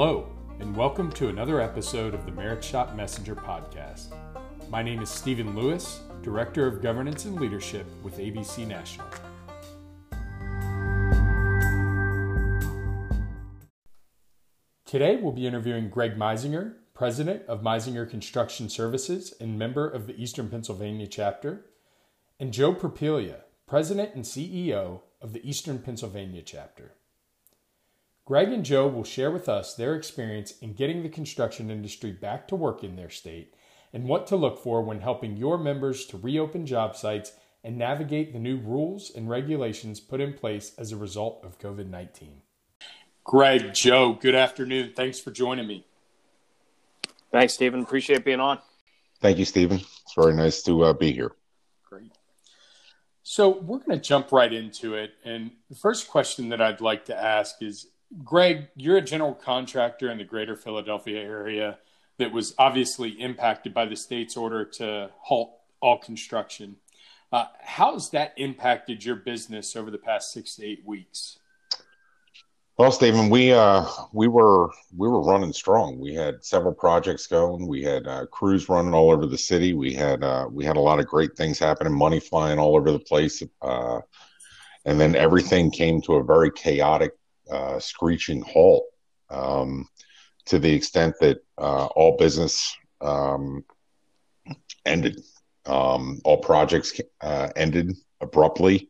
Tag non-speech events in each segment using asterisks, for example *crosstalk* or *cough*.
Hello, and welcome to another episode of the Merit Shop Messenger podcast. My name is Stephen Lewis, Director of Governance and Leadership with ABC National. Today, we'll be interviewing Greg Meizinger, President of Meizinger Construction Services and member of the Eastern Pennsylvania chapter, and Joe Perpiglia, President and CEO of the Eastern Pennsylvania chapter. Greg and Joe will share with us their experience in getting the construction industry back to work in their state and what to look for when helping your members to reopen job sites and navigate the new rules and regulations put in place as a result of COVID 19. Greg, Joe, good afternoon. Thanks for joining me. Thanks, Stephen. Appreciate being on. Thank you, Stephen. It's very nice to uh, be here. Great. So, we're going to jump right into it. And the first question that I'd like to ask is Greg, you're a general contractor in the greater Philadelphia area that was obviously impacted by the state's order to halt all construction. Uh, how has that impacted your business over the past six to eight weeks? Well, Stephen, we uh, we were we were running strong. We had several projects going. We had uh, crews running all over the city. We had uh, we had a lot of great things happening, money flying all over the place, uh, and then everything came to a very chaotic, uh, screeching halt. Um, to the extent that uh, all business um, ended, um, all projects ended abruptly.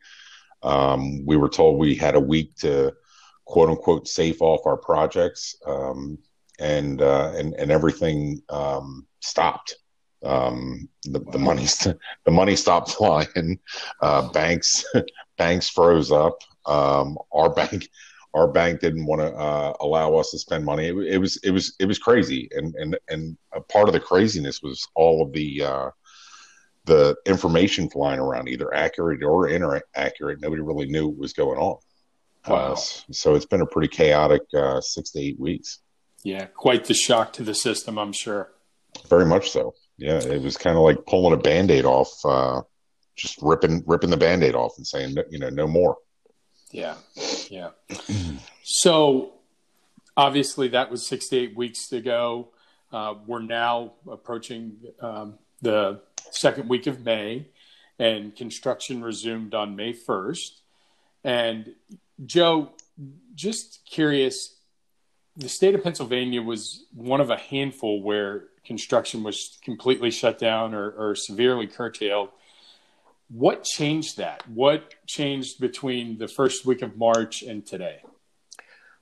Um, we were told we had a week to quote unquote safe off our projects, um, and uh, and and everything um, stopped. Um, the, the money the money stopped flying. Uh, banks *laughs* banks froze up. Um, our bank our bank didn't want to uh, allow us to spend money. It, it, was it was it was crazy, and and and a part of the craziness was all of the uh, the information flying around, either accurate or inaccurate. Nobody really knew what was going on. Wow. Uh, so it's been a pretty chaotic uh, six to eight weeks. Yeah, quite the shock to the system, I'm sure. Very much so. Yeah, it was kind of like pulling a band-aid off, uh, just ripping ripping the band-aid off and saying, you know, no more. Yeah, yeah. *clears throat* so obviously that was six to weeks ago. Uh, we're now approaching um, the second week of May, and construction resumed on May 1st. And Joe, just curious, the state of Pennsylvania was one of a handful where construction was completely shut down or, or severely curtailed. What changed that? What changed between the first week of March and today?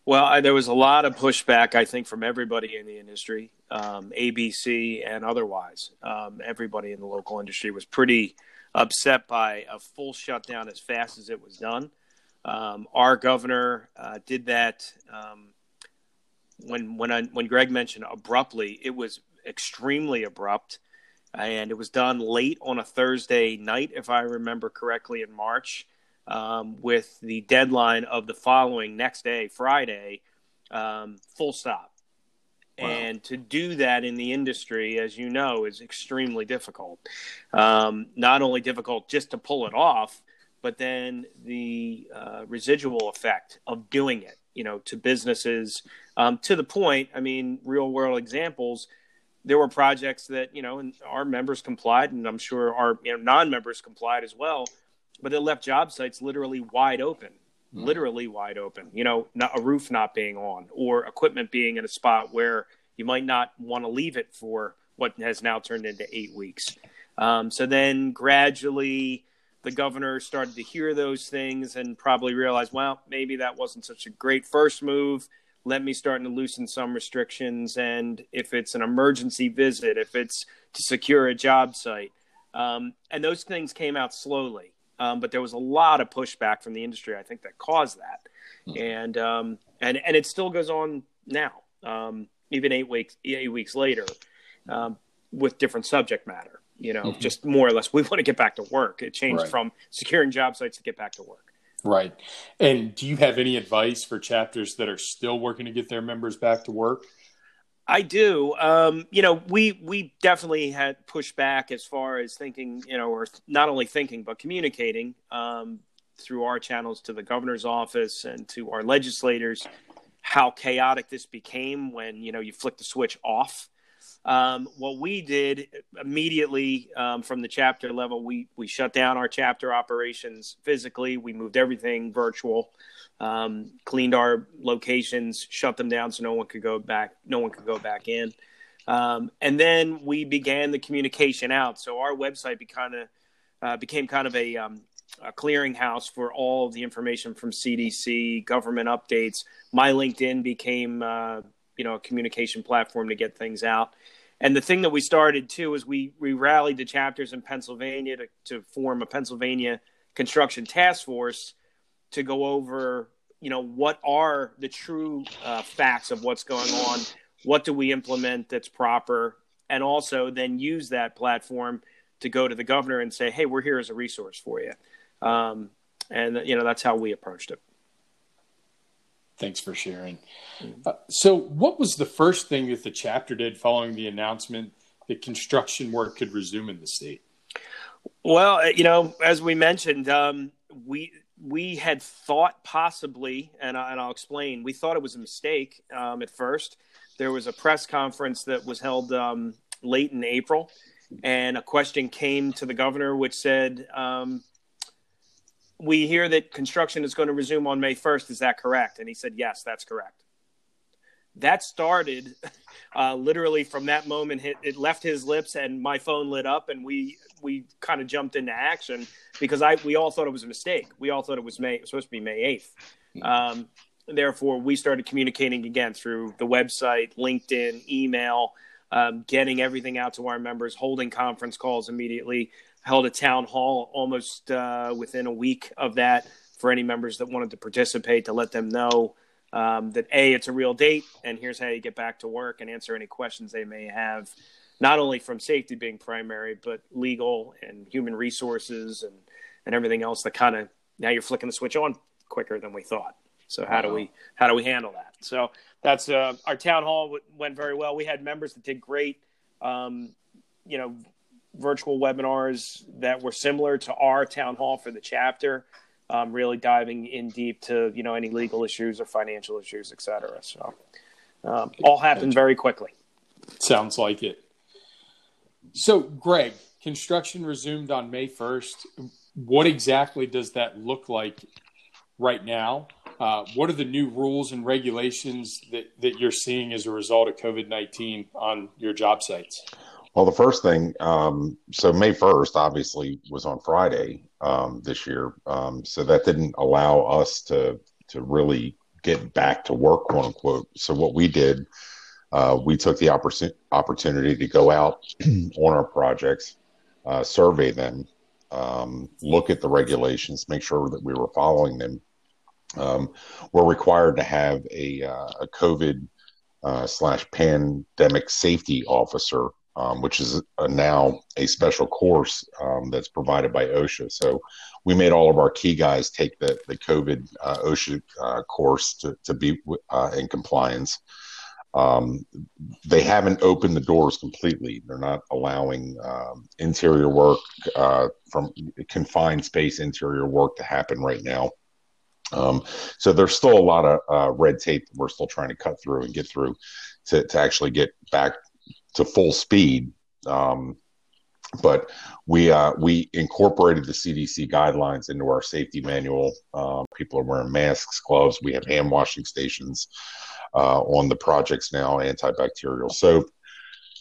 Well, I, there was a lot of pushback, I think, from everybody in the industry, um, ABC and otherwise. Um, everybody in the local industry was pretty upset by a full shutdown as fast as it was done. Um, our governor uh, did that um, when when I, when Greg mentioned abruptly. It was extremely abrupt, and it was done late on a Thursday night, if I remember correctly, in March, um, with the deadline of the following next day, Friday, um, full stop. Wow. And to do that in the industry, as you know, is extremely difficult. Um, not only difficult just to pull it off, but then the uh, residual effect of doing it, you know, to businesses um, to the point. I mean, real world examples. There were projects that you know, and our members complied, and I'm sure our you know, non-members complied as well. But it left job sites literally wide open, mm. literally wide open. You know, not a roof not being on, or equipment being in a spot where you might not want to leave it for what has now turned into eight weeks. Um, so then gradually the governor started to hear those things and probably realized, well, maybe that wasn't such a great first move. Let me start to loosen some restrictions. And if it's an emergency visit, if it's to secure a job site, um, and those things came out slowly. Um, but there was a lot of pushback from the industry, I think, that caused that. Mm-hmm. And um, and and it still goes on now, um, even eight weeks eight weeks later, um, with different subject matter you know, mm-hmm. just more or less, we want to get back to work. It changed right. from securing job sites to get back to work. Right. And do you have any advice for chapters that are still working to get their members back to work? I do. Um, you know, we we definitely had pushed back as far as thinking, you know, or not only thinking but communicating um, through our channels to the governor's office and to our legislators how chaotic this became when you know you flick the switch off. Um, what we did immediately um, from the chapter level, we we shut down our chapter operations physically. We moved everything virtual, um, cleaned our locations, shut them down so no one could go back. No one could go back in. Um, and then we began the communication out. So our website be kind of uh, became kind of a, um, a clearinghouse for all the information from CDC, government updates. My LinkedIn became, uh, you know, a communication platform to get things out. And the thing that we started too is we we rallied the chapters in Pennsylvania to, to form a Pennsylvania construction task force to go over, you know, what are the true uh, facts of what's going on what do we implement that's proper and also then use that platform to go to the governor and say hey we're here as a resource for you. Um, and you know that's how we approached it thanks for sharing. Uh, so what was the first thing that the chapter did following the announcement that construction work could resume in the state? Well uh, you know as we mentioned um, we we had thought possibly, and, I, will explain. We thought it was a mistake um, at first. There was a press conference that was held um, late in April, and a question came to the governor which said, um, "We hear that construction is going to resume on May 1st. Is that correct?" And he said, "Yes, that's correct." That started *laughs* uh, literally from that moment. It, it left his lips, and my phone lit up, and we we kind of jumped into action because I we all thought it was a mistake. We all thought it was May it was supposed to be May 8th. Um, therefore, we started communicating again through the website, LinkedIn, email, um, getting everything out to our members, holding conference calls immediately, held a town hall almost uh, within a week of that for any members that wanted to participate to let them know um, that A, it's a real date, and here's how you get back to work and answer any questions they may have, not only from safety being primary, but legal and human resources and, and everything else that kind of now you're flicking the switch on quicker than we thought. So how do we how do we handle that? So that's uh, our town hall went very well. We had members that did great, um, you know, virtual webinars that were similar to our town hall for the chapter. Um, really diving in deep to you know any legal issues or financial issues, et cetera. So um, all happened very quickly. Sounds like it. So, Greg, construction resumed on May first. What exactly does that look like right now? Uh, what are the new rules and regulations that, that you're seeing as a result of COVID 19 on your job sites? Well, the first thing, um, so May 1st obviously was on Friday um, this year. Um, so that didn't allow us to, to really get back to work, quote unquote. So what we did, uh, we took the oppor- opportunity to go out *clears throat* on our projects, uh, survey them, um, look at the regulations, make sure that we were following them, um, we're required to have a, uh, a COVID uh, slash pandemic safety officer, um, which is a, now a special course um, that's provided by OSHA. So we made all of our key guys take the, the COVID uh, OSHA uh, course to, to be uh, in compliance. Um, they haven't opened the doors completely. They're not allowing um, interior work uh, from confined space interior work to happen right now. Um, so there's still a lot of uh, red tape we're still trying to cut through and get through to, to actually get back to full speed. Um, but we uh, we incorporated the CDC guidelines into our safety manual. Uh, people are wearing masks, gloves. We have hand washing stations uh, on the projects now, antibacterial soap,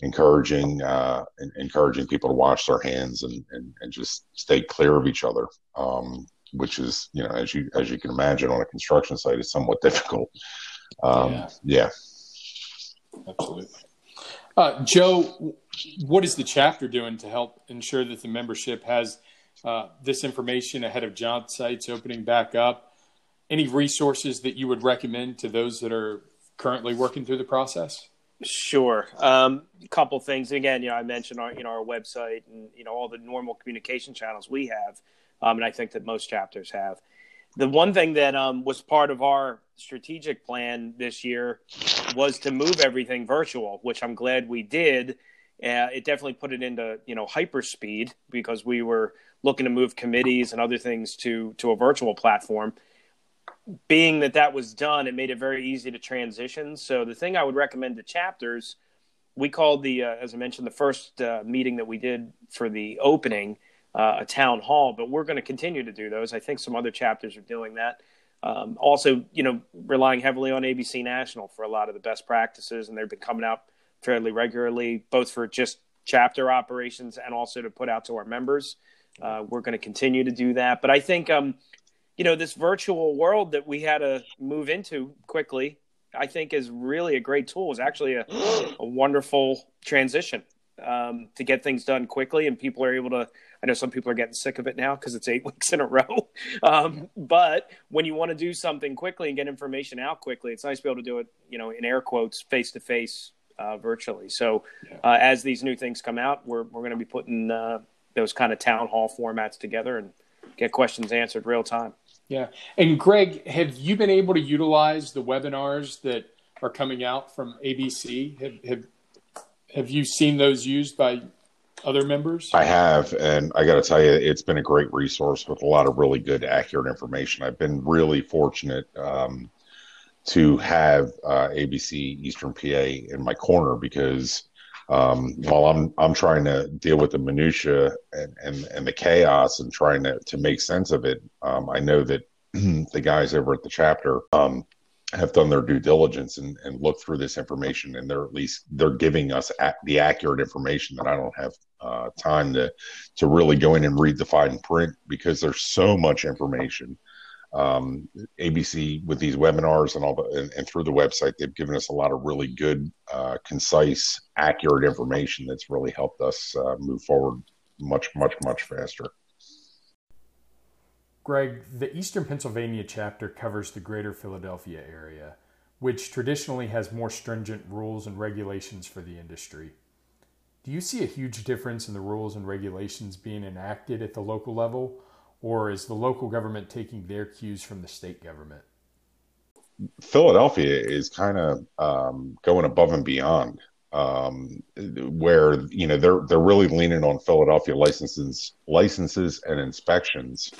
encouraging uh, encouraging people to wash their hands and, and, and just stay clear of each other. Um, which is you know as you as you can imagine on a construction site is somewhat *laughs* difficult. Um, yeah. yeah. absolutely. Uh, Joe, what is the chapter doing to help ensure that the membership has uh, this information ahead of job sites opening back up? Any resources that you would recommend to those that are currently working through the process? Sure. Um, a couple things. Again, you know, I mentioned our you know our website and you know all the normal communication channels we have um, and I think that most chapters have. The one thing that um, was part of our strategic plan this year was to move everything virtual, which I'm glad we did. Uh, it definitely put it into you know hyper speed because we were looking to move committees and other things to to a virtual platform. being that that was done, it made it very easy to transition. So the thing I would recommend to chapters, we called the, uh, as I mentioned, the first uh, meeting that we did for the opening, uh, a town hall, but we're going to continue to do those. I think some other chapters are doing that. Um, also, you know, relying heavily on ABC National for a lot of the best practices, and they've been coming out fairly regularly, both for just chapter operations and also to put out to our members. Uh, we're going to continue to do that, but I think, um, you know, this virtual world that we had to move into quickly, I think, is really a great tool. Is actually a, *gasps* a wonderful transition um, to get things done quickly, and people are able to I know some people are getting sick of it now because it's eight *laughs* weeks in a row. Um, but when you want to do something quickly and get information out quickly, it's nice to be able to do it, you know, in air quotes, face to face, virtually. So uh, as these new things come out, we're we're going to be putting uh, those kind of town hall formats together and get questions answered real time. Yeah, and Greg, have you been able to utilize the webinars that are coming out from ABC? Have have have you seen those used by other members? I have, and I got to tell you, it's been a great resource with a lot of really good, accurate information. I've been really fortunate um, to have uh, ABC Eastern PA in my corner because um, while I'm I'm trying to deal with the minutia and, and, and the chaos and trying to, to make sense of it, um, I know that *clears throat* the guys over at the chapter um, have done their due diligence and, and looked through this information and they're at least they're giving us the accurate information that I don't have uh, time to to really go in and read the fine print because there's so much information. Um, ABC with these webinars and all the and, and, through the website, they've given us a lot of really good, uh, concise, accurate information that's really helped us uh, move forward much, much, much faster. Greg, the Eastern Pennsylvania chapter covers the greater Philadelphia area, which traditionally has more stringent rules and regulations for the industry. Do you see a huge difference in the rules and regulations being enacted at the local level, or is the local government taking their cues from the state government? Philadelphia is kind of um, going above and beyond, um, where you know they're they're really leaning on Philadelphia licenses, licenses and inspections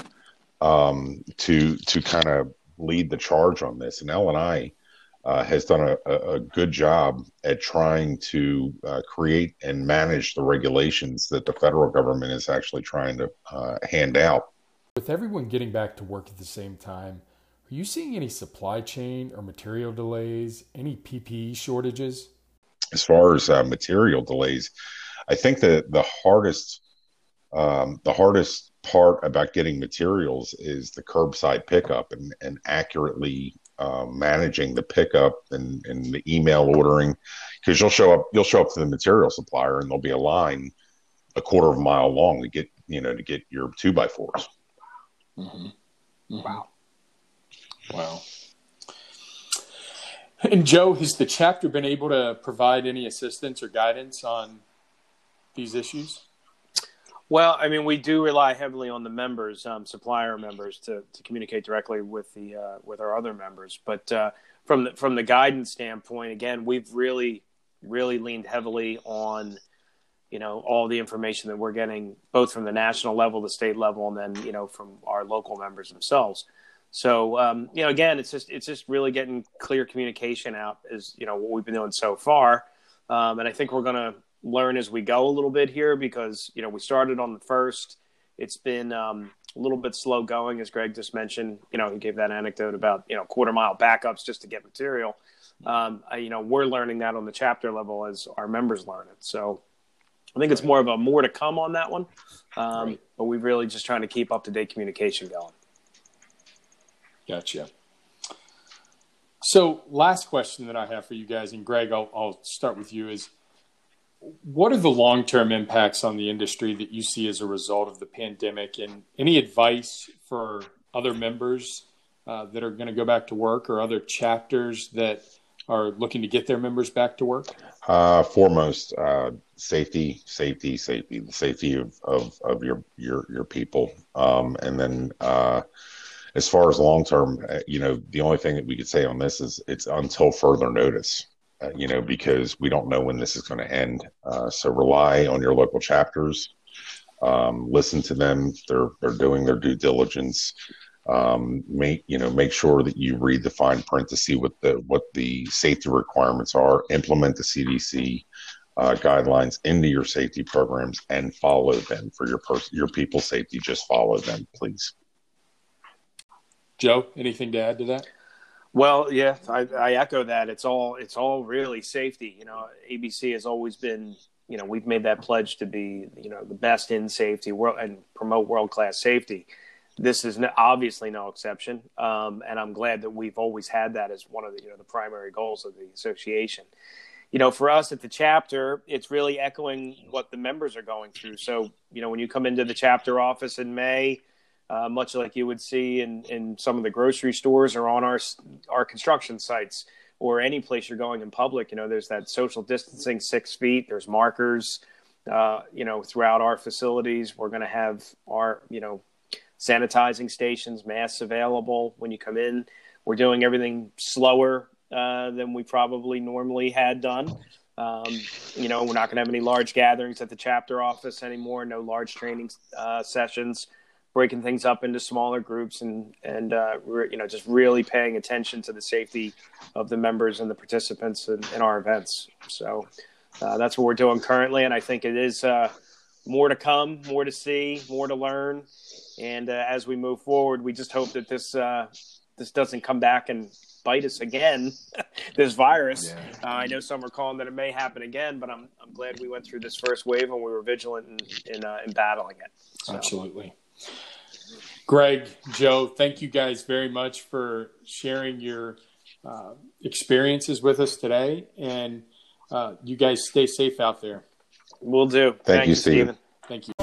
um, to to kind of lead the charge on this. And L and I uh, has done a, a, good job at trying to uh, create and manage the regulations that the federal government is actually trying to uh, hand out. With everyone getting back to work at the same time, are you seeing any supply chain or material delays, any PPE shortages? As far as uh, material delays, I think that the hardest um, the hardest part about getting materials is the curbside pickup and, and accurately uh, managing the pickup and, and the email ordering. Because you'll show up you'll show up to the material supplier and there'll be a line a quarter of a mile long to get you know to get your two by 4s mm-hmm. mm-hmm. wow. Wow. And joe has the chapter been able to provide any assistance or guidance on these issues well, I mean, we do rely heavily on the members, um, supplier members, to, to communicate directly with the uh, with our other members. But uh, from the from the guidance standpoint, again, we've really really leaned heavily on you know all the information that we're getting both from the national level, the state level, and then you know from our local members themselves. So um, you know, again, it's just it's just really getting clear communication out is you know what we've been doing so far, um, and I think we're to learn as we go a little bit here because you know we started on the first. It's been um, a little bit slow going, as Greg just mentioned. You know, he gave that anecdote about you know quarter mile backups just to get material. Um, you know, we're learning that on the chapter level as our members learn it. So I think it's more of a more to come on that one. Um, right. But we're really just trying to keep up to date communication going. Gotcha. So, last question that I have for you guys, and Greg, I'll, I'll start with you. Is what are the long term impacts on the industry that you see as a result of the pandemic? And any advice for other members uh, that are going to go back to work or other chapters that are looking to get their members back to work? Uh, foremost, uh, safety, safety, safety, the safety of, of, of your, your, your people. Um, and then, uh, as far as long term, uh, you know, the only thing that we could say on this is it's until further notice uh, you know, because we don't know when this is going to end. Uh, so rely on your local chapters. Um, listen to them. They're they're doing their due diligence. um, make you know make sure that you read the fine print to see what the what the safety requirements are. Implement the CDC uh, guidelines into your safety programs and follow them for your pers- your people's safety. Just follow them, please. Joe, anything to add to that? Well, yeah, I, I echo that. It's all it's all really safety. You know, ABC has always been you know we've made that pledge to be you know the best in safety world and promote world class safety this is no, obviously no exception um, and i'm glad that we've always had that as one of the you know the primary goals of the association you know for us at the chapter it's really echoing what the members are going through so you know when you come into the chapter office in may uh, much like you would see in, in some of the grocery stores or on our our construction sites or any place you're going in public, you know, there's that social distancing six feet. There's markers, uh, you know, throughout our facilities. We're going to have our, you know, sanitizing stations, masks available when you come in. We're doing everything slower uh, than we probably normally had done. Um, you know, we're not going to have any large gatherings at the chapter office anymore. No large training uh, sessions breaking things up into smaller groups and and uh, re- you know just really paying attention to the safety of the members and the participants in, in our events. So uh, that's what we're doing currently, and I think it is uh, more to come, more to see, more to learn, and uh, as we move forward, we just hope that this uh, this doesn't come back and bite us again. *laughs* this virus. Yeah. Uh, I know some are calling that it may happen again, but I'm I'm glad we went through this first wave and we were vigilant in in, in battling it. So. Absolutely. Greg, Joe, thank you guys very much for sharing your uh, experiences with us today. And uh, you guys stay safe out there. We'll do. Thank, Thank you, Stephen. Thank you.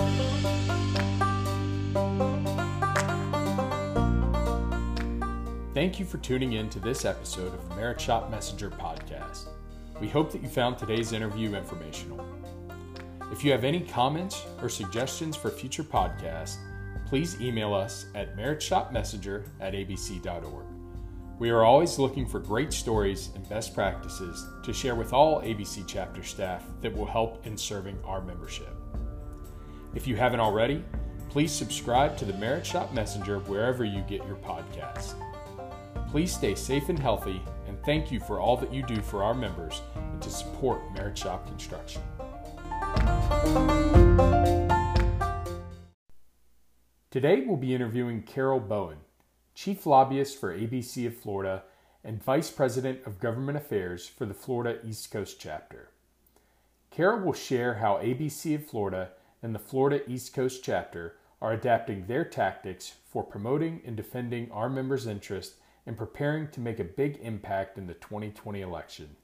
Thank you for tuning in to this episode of the Merit Shop Messenger podcast. We hope that you found today's interview informational. If you have any comments or suggestions for future podcasts, please email us at meritshopmessenger at abc.org. We are always looking for great stories and best practices to share with all ABC chapter staff that will help in serving our membership. If you haven't already, please subscribe to the Merit Shop Messenger wherever you get your podcasts. Please stay safe and healthy, and thank you for all that you do for our members and to support Merit Shop Construction. Today we'll be interviewing Carol Bowen, Chief Lobbyist for ABC of Florida and Vice President of Government Affairs for the Florida East Coast Chapter. Carol will share how ABC of Florida and the Florida East Coast Chapter are adapting their tactics for promoting and defending our members' interests and preparing to make a big impact in the 2020 election.